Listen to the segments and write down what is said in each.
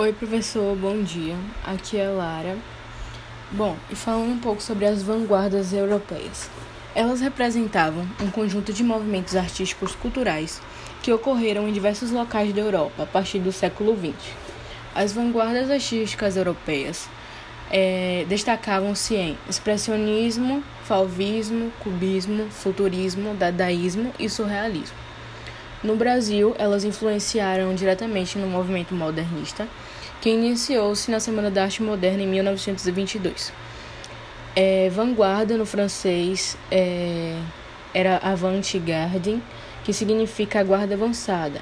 Oi, professor, bom dia. Aqui é Lara. Bom, e falando um pouco sobre as vanguardas europeias. Elas representavam um conjunto de movimentos artísticos culturais que ocorreram em diversos locais da Europa a partir do século XX. As vanguardas artísticas europeias é, destacavam-se em expressionismo, fauvismo, cubismo, futurismo, dadaísmo e surrealismo. No Brasil, elas influenciaram diretamente no movimento modernista, que iniciou-se na Semana da Arte Moderna em 1922. É, vanguarda no francês é, era avant-garde, que significa guarda avançada,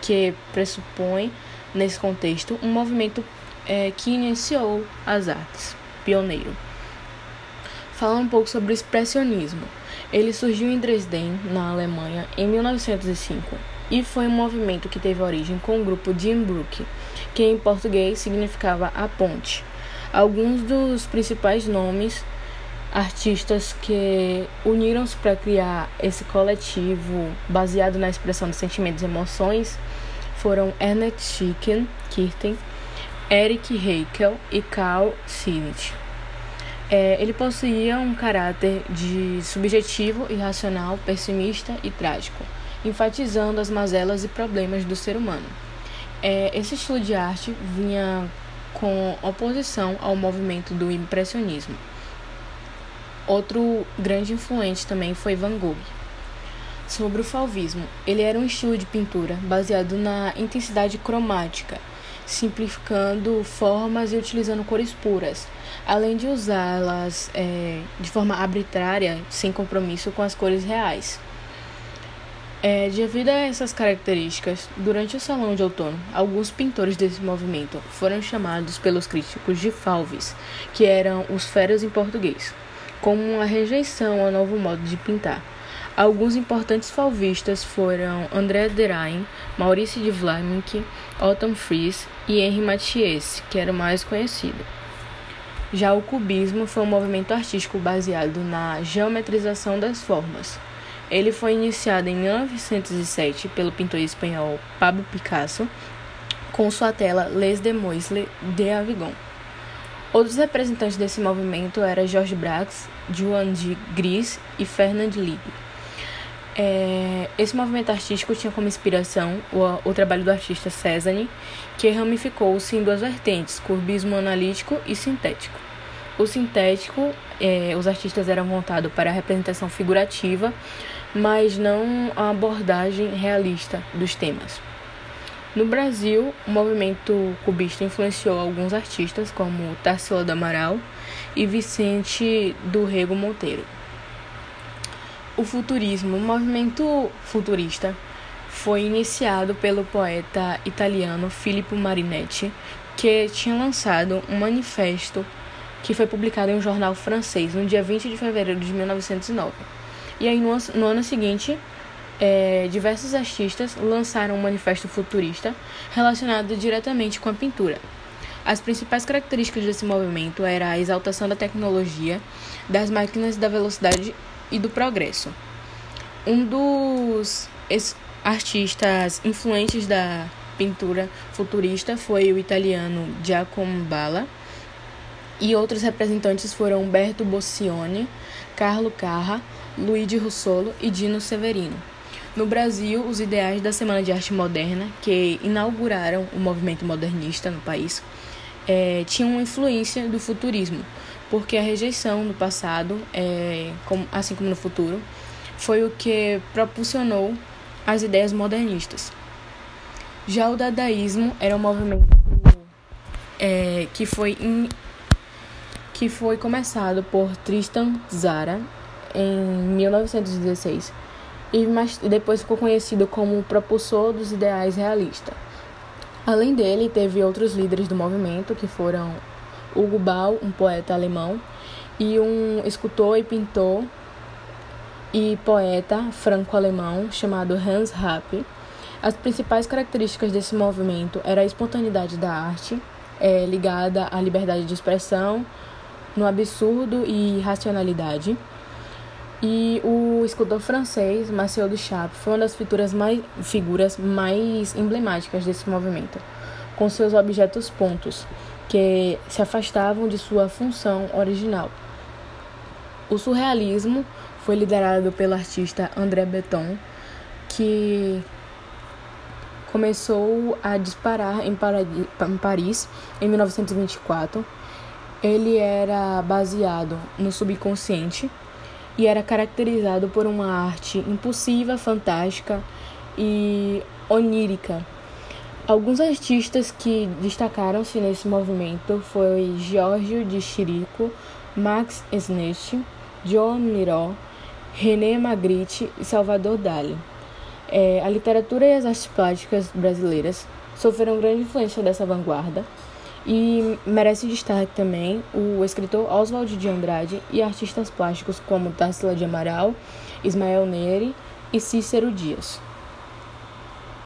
que pressupõe, nesse contexto, um movimento é, que iniciou as artes, pioneiro. Falando um pouco sobre o expressionismo. Ele surgiu em Dresden, na Alemanha, em 1905 e foi um movimento que teve origem com o grupo Jim Brook, que em português significava a ponte. Alguns dos principais nomes artistas que uniram-se para criar esse coletivo baseado na expressão dos sentimentos e emoções foram Ernest Schicken, Kirten, Eric Heikel e Carl Sinnett. É, ele possuía um caráter de subjetivo, irracional, pessimista e trágico, enfatizando as mazelas e problemas do ser humano. É, esse estilo de arte vinha com oposição ao movimento do impressionismo. Outro grande influente também foi Van Gogh. Sobre o fauvismo, ele era um estilo de pintura baseado na intensidade cromática simplificando formas e utilizando cores puras, além de usá-las é, de forma arbitrária, sem compromisso com as cores reais. É, devido a essas características, durante o Salão de Outono, alguns pintores desse movimento foram chamados pelos críticos de falves, que eram os feras em português, como uma rejeição ao novo modo de pintar. Alguns importantes falvistas foram André Derain, Maurice de Vlaminck, Otto Fries e Henri Matisse, que era o mais conhecido. Já o cubismo foi um movimento artístico baseado na geometrização das formas. Ele foi iniciado em 1907 pelo pintor espanhol Pablo Picasso, com sua tela Les Demoiselles de Avignon. Outros representantes desse movimento eram Georges Braque, Joan de Gris e Fernand Lig. É, esse movimento artístico tinha como inspiração o, o trabalho do artista Cézanne, que ramificou-se em duas vertentes, cubismo analítico e sintético. O sintético, é, os artistas eram voltados para a representação figurativa, mas não a abordagem realista dos temas. No Brasil, o movimento cubista influenciou alguns artistas como Tarsila do Amaral e Vicente do Rego Monteiro. O futurismo, o movimento futurista, foi iniciado pelo poeta italiano Filippo Marinetti, que tinha lançado um manifesto que foi publicado em um jornal francês no dia 20 de fevereiro de 1909. E aí, no, no ano seguinte, é, diversos artistas lançaram um manifesto futurista relacionado diretamente com a pintura. As principais características desse movimento eram a exaltação da tecnologia, das máquinas da velocidade e do progresso. Um dos artistas influentes da pintura futurista foi o italiano Giacomo Balla, e outros representantes foram Umberto Boccioni, Carlo Carra, Luigi Russolo e Dino Severino. No Brasil, os ideais da Semana de Arte Moderna, que inauguraram o movimento modernista no país, é, tinham uma influência do futurismo, porque a rejeição do passado, é, como, assim como no futuro, foi o que propulsionou as ideias modernistas. Já o dadaísmo era um movimento é, que foi in, que foi começado por Tristan Tzara em 1916 e mais, depois ficou conhecido como o propulsor dos ideais realistas. Além dele, teve outros líderes do movimento que foram Hugo Ball, um poeta alemão, e um escultor e pintor e poeta franco-alemão chamado Hans Rapp. As principais características desse movimento era a espontaneidade da arte, é, ligada à liberdade de expressão, no absurdo e racionalidade. E o escultor francês Marcel Duchamp foi uma das figuras mais, figuras mais emblemáticas desse movimento, com seus objetos pontos, que se afastavam de sua função original. O surrealismo foi liderado pelo artista André Breton, que começou a disparar em Paris em 1924. Ele era baseado no subconsciente e era caracterizado por uma arte impulsiva, fantástica e onírica. Alguns artistas que destacaram-se nesse movimento foi Giorgio de Chirico, Max Snecht, Joan Miró, René Magritte e Salvador Dali. É, a literatura e as artes plásticas brasileiras sofreram grande influência dessa vanguarda e merece destaque também o escritor Oswald de Andrade e artistas plásticos como Tarsila de Amaral, Ismael Neri e Cícero Dias.